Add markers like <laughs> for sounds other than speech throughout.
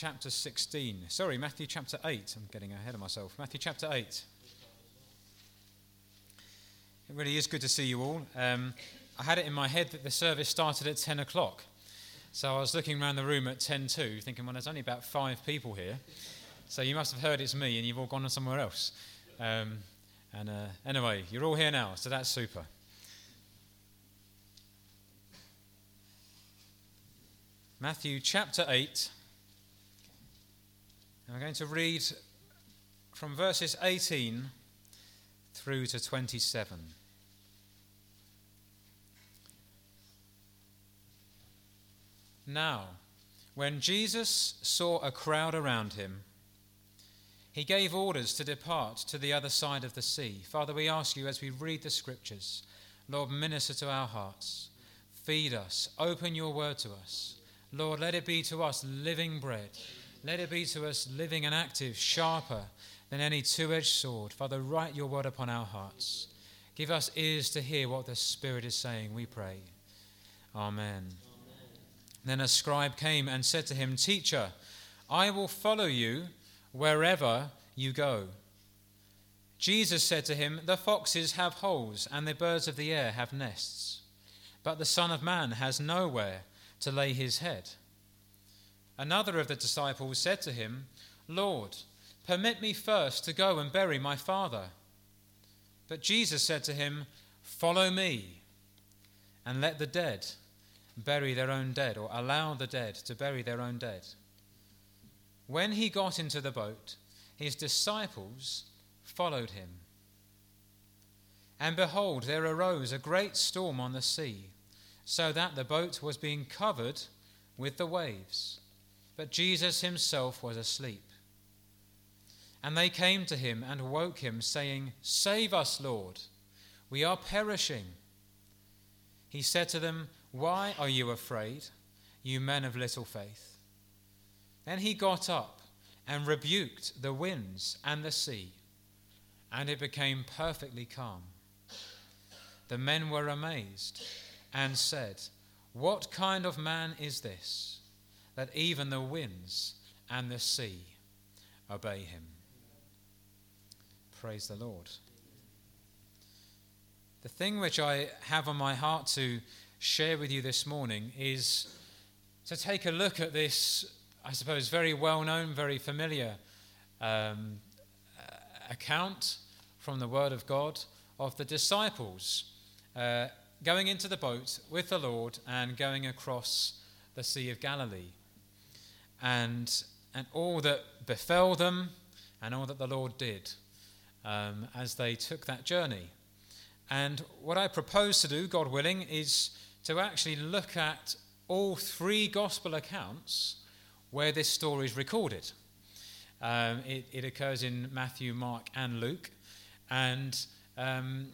chapter 16. Sorry, Matthew chapter 8. I'm getting ahead of myself. Matthew chapter 8. It really is good to see you all. Um, I had it in my head that the service started at 10 o'clock. So I was looking around the room at 10 thinking, well, there's only about five people here. So you must have heard it's me and you've all gone somewhere else. Um, and uh, anyway, you're all here now, so that's super. Matthew chapter 8. And I'm going to read from verses 18 through to 27. Now, when Jesus saw a crowd around him, he gave orders to depart to the other side of the sea. Father, we ask you as we read the scriptures, Lord, minister to our hearts. Feed us. Open your word to us. Lord, let it be to us living bread. Let it be to us living and active, sharper than any two edged sword. Father, write your word upon our hearts. Give us ears to hear what the Spirit is saying, we pray. Amen. Amen. Then a scribe came and said to him, Teacher, I will follow you wherever you go. Jesus said to him, The foxes have holes, and the birds of the air have nests, but the Son of Man has nowhere to lay his head. Another of the disciples said to him, Lord, permit me first to go and bury my father. But Jesus said to him, Follow me, and let the dead bury their own dead, or allow the dead to bury their own dead. When he got into the boat, his disciples followed him. And behold, there arose a great storm on the sea, so that the boat was being covered with the waves. But Jesus himself was asleep. And they came to him and woke him, saying, Save us, Lord, we are perishing. He said to them, Why are you afraid, you men of little faith? Then he got up and rebuked the winds and the sea, and it became perfectly calm. The men were amazed and said, What kind of man is this, that even the winds and the sea obey him? Praise the Lord. The thing which I have on my heart to share with you this morning is to take a look at this I suppose, very well known, very familiar um, account from the Word of God of the disciples uh, going into the boat with the Lord and going across the Sea of Galilee. And, and all that befell them and all that the Lord did um, as they took that journey. And what I propose to do, God willing, is to actually look at all three gospel accounts where this story is recorded. Um, it, it, occurs in Matthew, Mark, and Luke. And um,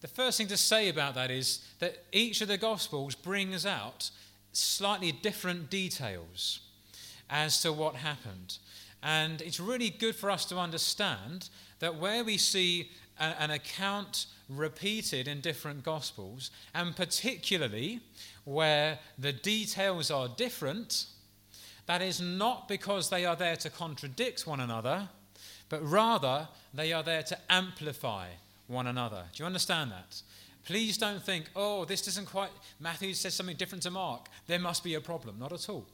the first thing to say about that is that each of the Gospels brings out slightly different details as to what happened. And it's really good for us to understand that where we see a, an account repeated in different Gospels, and particularly where the details are different, that is not because they are there to contradict one another, but rather they are there to amplify one another. Do you understand that? Please don't think, oh, this doesn't quite, Matthew says something different to Mark. There must be a problem. Not at all.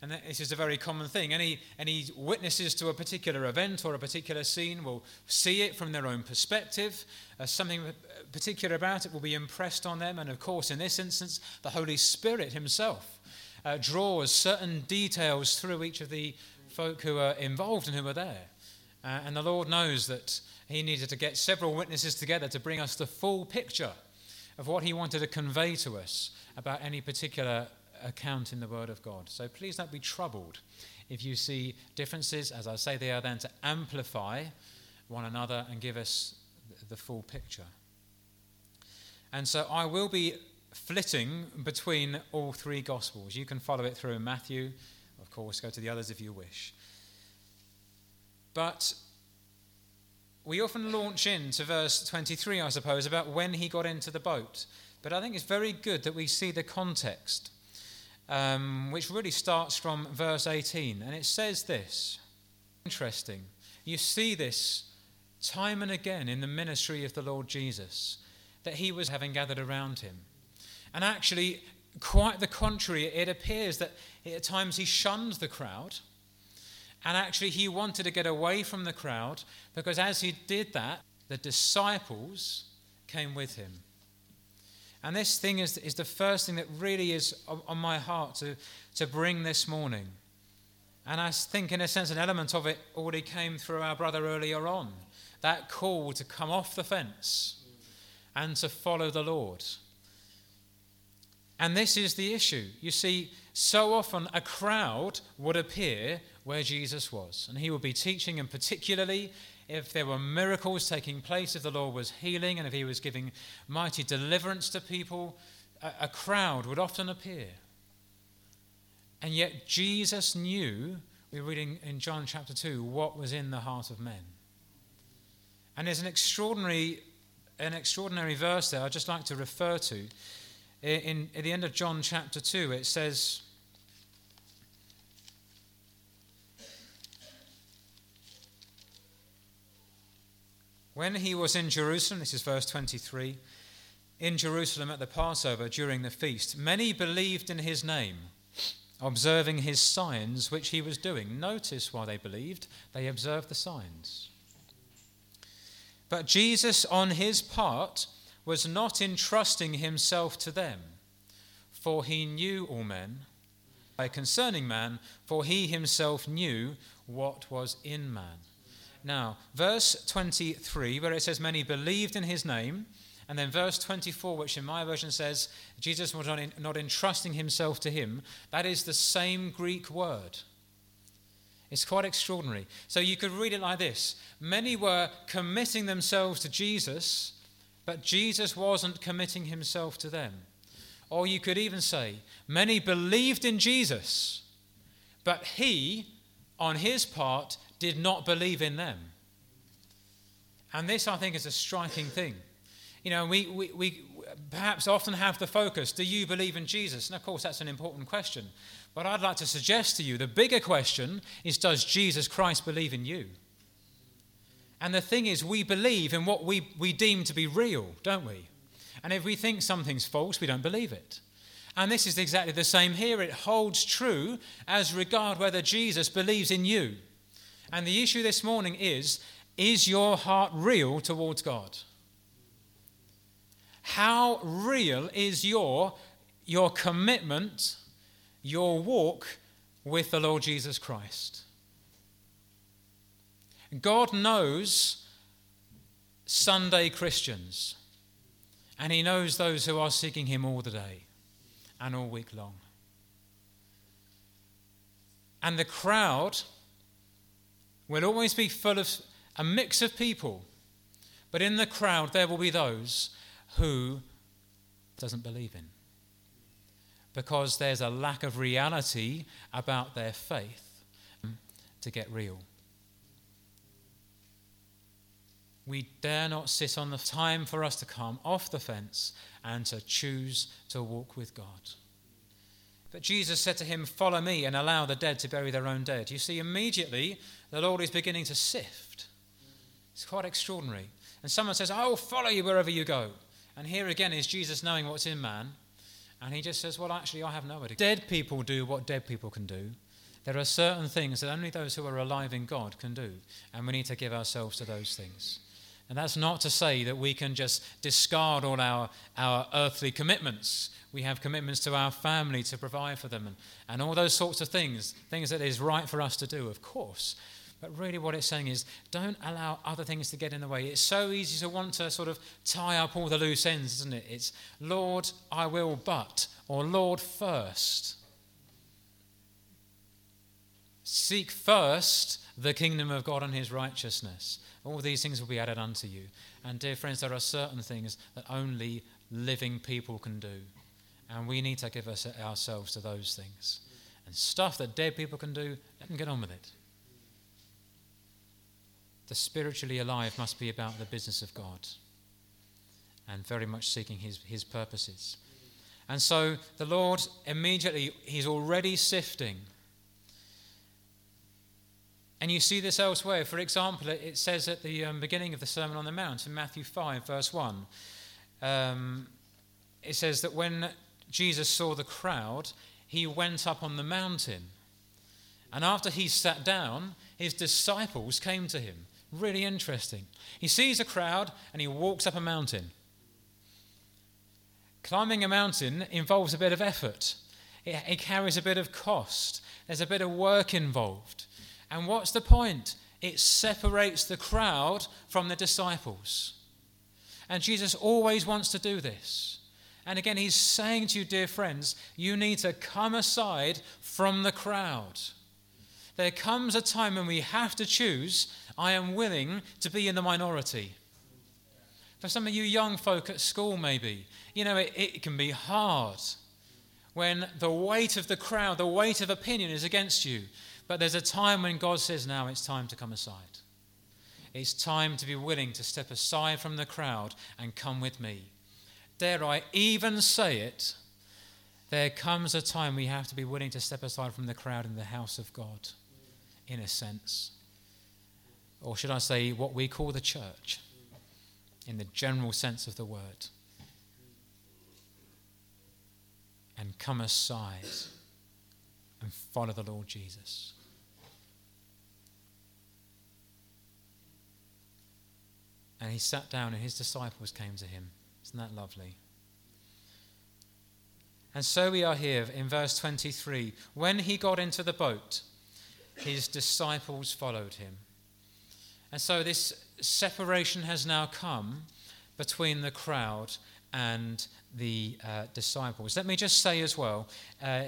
And this is a very common thing. Any, any witnesses to a particular event or a particular scene will see it from their own perspective. Uh, something particular about it will be impressed on them. And of course, in this instance, the Holy Spirit Himself uh, draws certain details through each of the folk who are involved and who are there. Uh, and the Lord knows that He needed to get several witnesses together to bring us the full picture of what He wanted to convey to us about any particular account in the Word of God. So please don't be troubled if you see differences. As I say, they are then to amplify one another and give us the full picture. And so I will be flitting between all three Gospels. You can follow it through in Matthew, of course, go to the others if you wish. But we often launch into verse 23, I suppose, about when he got into the boat. But I think it's very good that we see the context. Um, which really starts from verse 18. And it says this interesting. You see this time and again in the ministry of the Lord Jesus, that he was having gathered around him. And actually, quite the contrary, it appears that at times he shunned the crowd. And actually, he wanted to get away from the crowd because as he did that, the disciples came with him. And this thing is, is the first thing that really is on my heart to, to bring this morning. And I think, in a sense, an element of it already came through our brother earlier on that call to come off the fence and to follow the Lord. And this is the issue. You see, so often a crowd would appear where Jesus was, and he would be teaching, and particularly if there were miracles taking place, if the Lord was healing, and if he was giving mighty deliverance to people, a, a crowd would often appear. And yet Jesus knew, we're reading in John chapter 2, what was in the heart of men. And there's an extraordinary, an extraordinary verse there I'd just like to refer to. In, in, at the end of John chapter 2, it says, When he was in Jerusalem, this is verse 23, in Jerusalem at the Passover during the feast, many believed in his name, observing his signs which he was doing. Notice why they believed. They observed the signs. But Jesus, on his part, was not entrusting himself to them, for he knew all men. By concerning man, for he himself knew what was in man. Now, verse 23, where it says, Many believed in his name, and then verse 24, which in my version says, Jesus was not, in, not entrusting himself to him, that is the same Greek word. It's quite extraordinary. So you could read it like this Many were committing themselves to Jesus, but Jesus wasn't committing himself to them. Or you could even say, Many believed in Jesus, but he, on his part, did not believe in them. And this, I think, is a striking thing. You know, we, we, we perhaps often have the focus do you believe in Jesus? And of course, that's an important question. But I'd like to suggest to you the bigger question is does Jesus Christ believe in you? And the thing is, we believe in what we, we deem to be real, don't we? And if we think something's false, we don't believe it. And this is exactly the same here. It holds true as regard whether Jesus believes in you. And the issue this morning is is your heart real towards God? How real is your, your commitment, your walk with the Lord Jesus Christ? God knows Sunday Christians, and He knows those who are seeking Him all the day and all week long. And the crowd will always be full of a mix of people, but in the crowd there will be those who doesn't believe in because there's a lack of reality about their faith to get real. We dare not sit on the time for us to come off the fence and to choose to walk with God. But Jesus said to him, Follow me and allow the dead to bury their own dead. You see, immediately the Lord is beginning to sift. It's quite extraordinary. And someone says, I will follow you wherever you go. And here again is Jesus knowing what's in man. And he just says, Well, actually, I have no idea. Dead people do what dead people can do. There are certain things that only those who are alive in God can do. And we need to give ourselves to those things. And that's not to say that we can just discard all our, our earthly commitments. We have commitments to our family to provide for them and, and all those sorts of things, things that is right for us to do, of course. But really, what it's saying is don't allow other things to get in the way. It's so easy to want to sort of tie up all the loose ends, isn't it? It's Lord, I will, but, or Lord, first. Seek first the kingdom of God and his righteousness. All these things will be added unto you. And, dear friends, there are certain things that only living people can do. And we need to give us ourselves to those things. And stuff that dead people can do, let them get on with it the spiritually alive must be about the business of God and very much seeking his, his purposes. And so the Lord immediately, he's already sifting. And you see this elsewhere. For example, it says at the um, beginning of the Sermon on the Mount in Matthew 5, verse 1, um, it says that when Jesus saw the crowd, he went up on the mountain. And after he sat down, his disciples came to him. Really interesting. He sees a crowd and he walks up a mountain. Climbing a mountain involves a bit of effort, it, it carries a bit of cost, there's a bit of work involved. And what's the point? It separates the crowd from the disciples. And Jesus always wants to do this. And again, he's saying to you, dear friends, you need to come aside from the crowd. There comes a time when we have to choose I am willing to be in the minority. For some of you young folk at school, maybe, you know, it, it can be hard when the weight of the crowd, the weight of opinion is against you. But there's a time when God says, now it's time to come aside. It's time to be willing to step aside from the crowd and come with me. Dare I even say it? There comes a time we have to be willing to step aside from the crowd in the house of God, in a sense. Or should I say, what we call the church, in the general sense of the word. And come aside and follow the Lord Jesus. And he sat down, and his disciples came to him. Isn't that lovely? And so we are here in verse 23. When he got into the boat, his disciples followed him. And so this separation has now come between the crowd and the uh, disciples. Let me just say as well uh,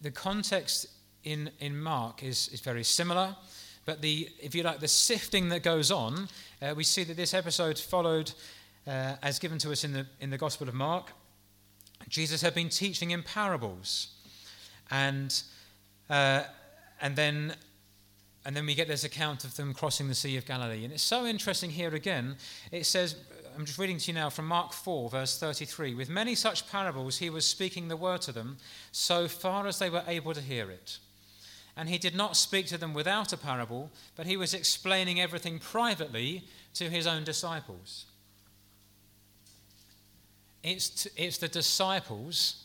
the context in, in Mark is, is very similar. But the, if you like, the sifting that goes on, uh, we see that this episode followed, uh, as given to us in the, in the Gospel of Mark. Jesus had been teaching in parables. And, uh, and, then, and then we get this account of them crossing the Sea of Galilee. And it's so interesting here again. It says, I'm just reading to you now from Mark 4, verse 33. With many such parables, he was speaking the word to them so far as they were able to hear it. And he did not speak to them without a parable, but he was explaining everything privately to his own disciples. It's, it's the disciples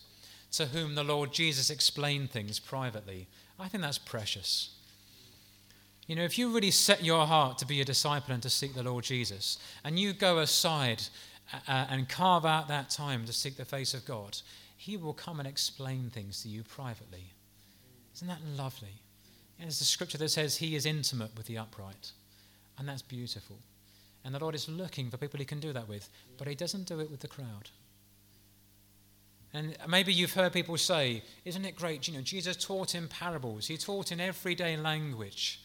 to whom the Lord Jesus explained things privately. I think that's precious. You know, if you really set your heart to be a disciple and to seek the Lord Jesus, and you go aside uh, uh and carve out that time to seek the face of God, He will come and explain things to you privately. Isn't that lovely? There's a scripture that says he is intimate with the upright. And that's beautiful. And the Lord is looking for people he can do that with, but he doesn't do it with the crowd. And maybe you've heard people say, Isn't it great? You know, Jesus taught in parables, he taught in everyday language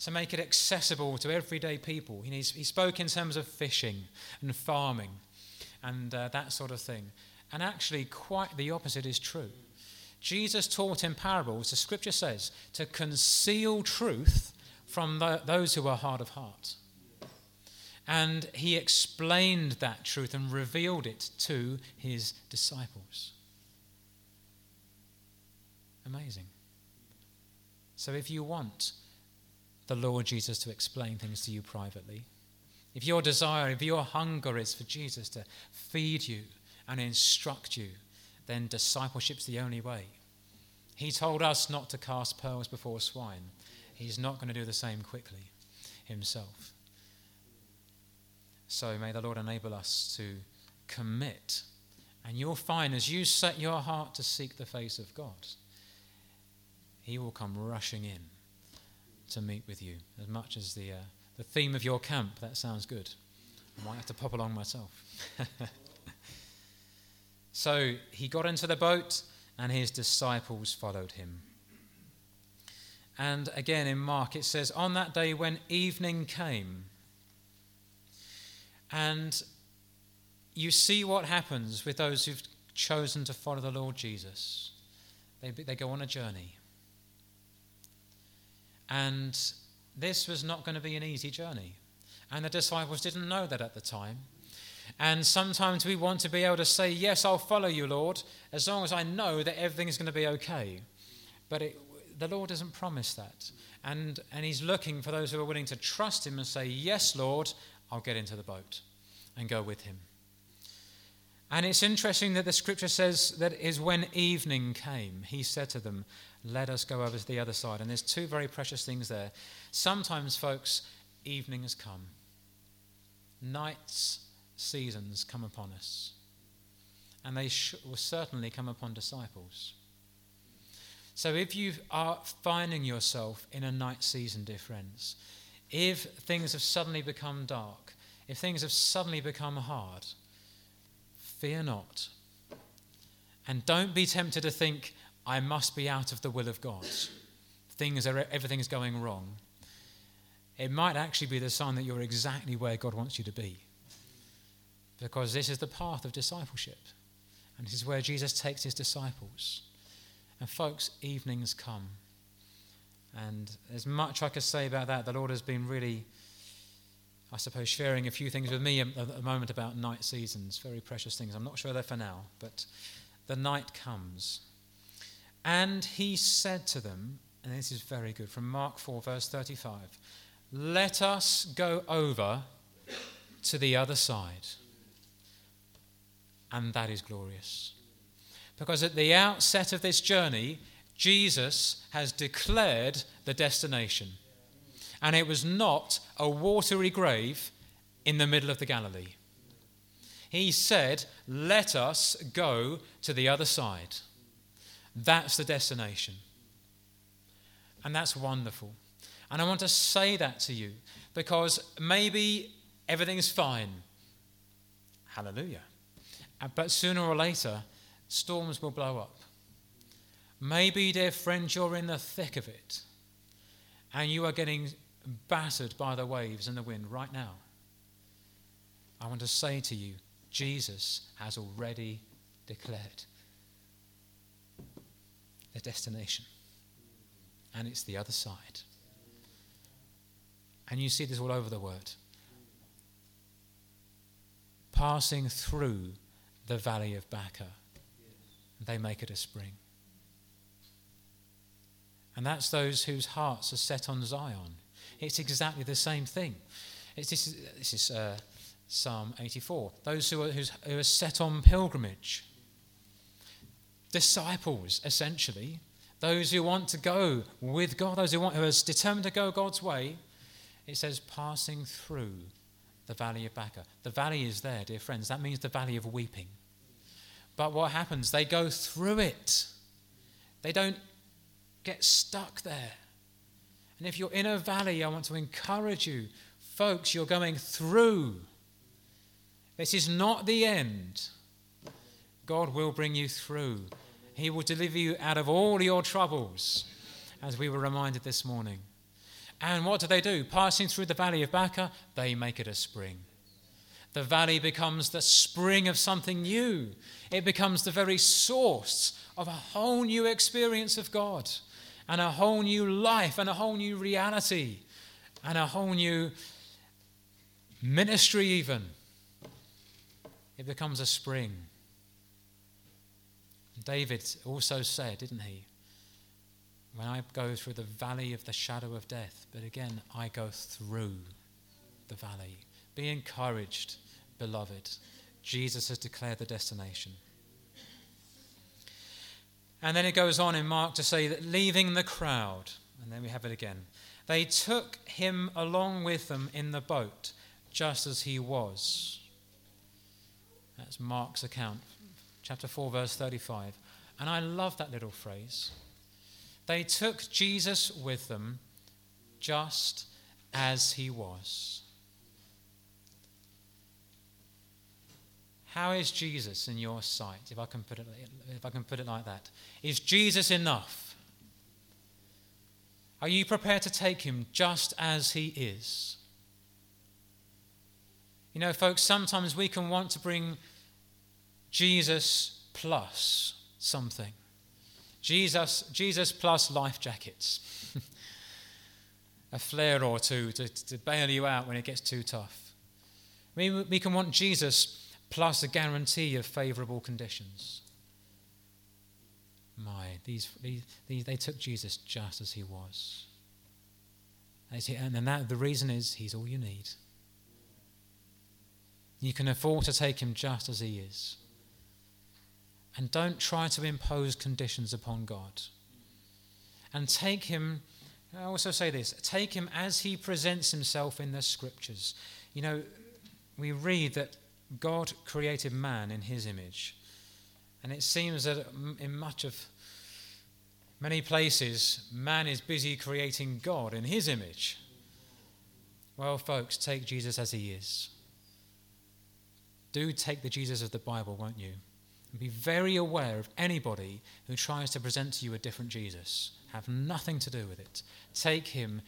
to make it accessible to everyday people. he spoke in terms of fishing and farming and uh, that sort of thing. And actually, quite the opposite is true. Jesus taught in parables, the scripture says, to conceal truth from the, those who are hard of heart. And he explained that truth and revealed it to his disciples. Amazing. So if you want the Lord Jesus to explain things to you privately, if your desire, if your hunger is for Jesus to feed you and instruct you, then discipleship's the only way. He told us not to cast pearls before swine. He's not going to do the same quickly himself. So may the Lord enable us to commit. And you'll find as you set your heart to seek the face of God, He will come rushing in to meet with you. As much as the, uh, the theme of your camp, that sounds good. I might have to pop along myself. <laughs> so he got into the boat and his disciples followed him. And again in Mark it says, On that day when evening came, and you see what happens with those who've chosen to follow the Lord Jesus. They, they go on a journey. And this was not going to be an easy journey. And the disciples didn't know that at the time. And sometimes we want to be able to say, Yes, I'll follow you, Lord, as long as I know that everything is going to be okay. But it, the Lord doesn't promise that. And, and He's looking for those who are willing to trust Him and say, Yes, Lord, I'll get into the boat and go with Him. And it's interesting that the scripture says that is when evening came, He said to them, Let us go over to the other side. And there's two very precious things there. Sometimes, folks, evening has come, nights, seasons come upon us. And they sh- will certainly come upon disciples. So if you are finding yourself in a night season, dear friends, if things have suddenly become dark, if things have suddenly become hard, fear not. And don't be tempted to think, I must be out of the will of God. Things are, everything's going wrong. It might actually be the sign that you're exactly where God wants you to be. Because this is the path of discipleship. And this is where Jesus takes his disciples. And, folks, evenings come. And there's much I could say about that. The Lord has been really, I suppose, sharing a few things with me at the moment about night seasons, very precious things. I'm not sure they're for now, but the night comes. And he said to them, and this is very good, from Mark 4, verse 35 Let us go over to the other side. And that is glorious. Because at the outset of this journey, Jesus has declared the destination. And it was not a watery grave in the middle of the Galilee. He said, Let us go to the other side. That's the destination. And that's wonderful. And I want to say that to you because maybe everything's fine. Hallelujah. Uh, but sooner or later, storms will blow up. Maybe, dear friend, you're in the thick of it and you are getting battered by the waves and the wind right now. I want to say to you, Jesus has already declared the destination, and it's the other side. And you see this all over the word. Passing through the valley of Baca they make it a spring. And that's those whose hearts are set on Zion. It's exactly the same thing. It's, this is, this is uh, Psalm 84. Those who are, who are set on pilgrimage. Disciples, essentially. Those who want to go with God, those who, want, who are determined to go God's way. It says, passing through the valley of Baca. The valley is there, dear friends. That means the valley of weeping. But what happens? They go through it, they don't get stuck there. And if you're in a valley, I want to encourage you, folks, you're going through. This is not the end. God will bring you through. He will deliver you out of all your troubles, as we were reminded this morning. And what do they do? Passing through the valley of Baca, they make it a spring. The valley becomes the spring of something new. It becomes the very source of a whole new experience of God and a whole new life and a whole new reality and a whole new ministry, even. It becomes a spring. David also said, didn't he? When I go through the valley of the shadow of death, but again, I go through the valley. Be encouraged beloved. Jesus has declared the destination. And then it goes on in Mark to say that leaving the crowd, and then we have it again, they took him along with them in the boat, just as he was. That's Mark's account, chapter 4, verse 35. And I love that little phrase. They took Jesus with them just as he was. How is Jesus in your sight, if I can put it, if I can put it like that? Is Jesus enough? Are you prepared to take him just as he is? You know, folks, sometimes we can want to bring Jesus plus something. Jesus, Jesus plus life jackets. <laughs> a flare or two to, to bail you out when it gets too tough. We, we can want Jesus plus a guarantee of favourable conditions. My, these, these, they took Jesus just as he was. And that, the reason is he's all you need. You can afford to take him just as he is. And don't try to impose conditions upon God. And take him, I also say this take him as he presents himself in the scriptures. You know, we read that God created man in his image. And it seems that in much of many places, man is busy creating God in his image. Well, folks, take Jesus as he is. Do take the Jesus of the Bible, won't you? And be very aware of anybody who tries to present to you a different Jesus. Have nothing to do with it. Take him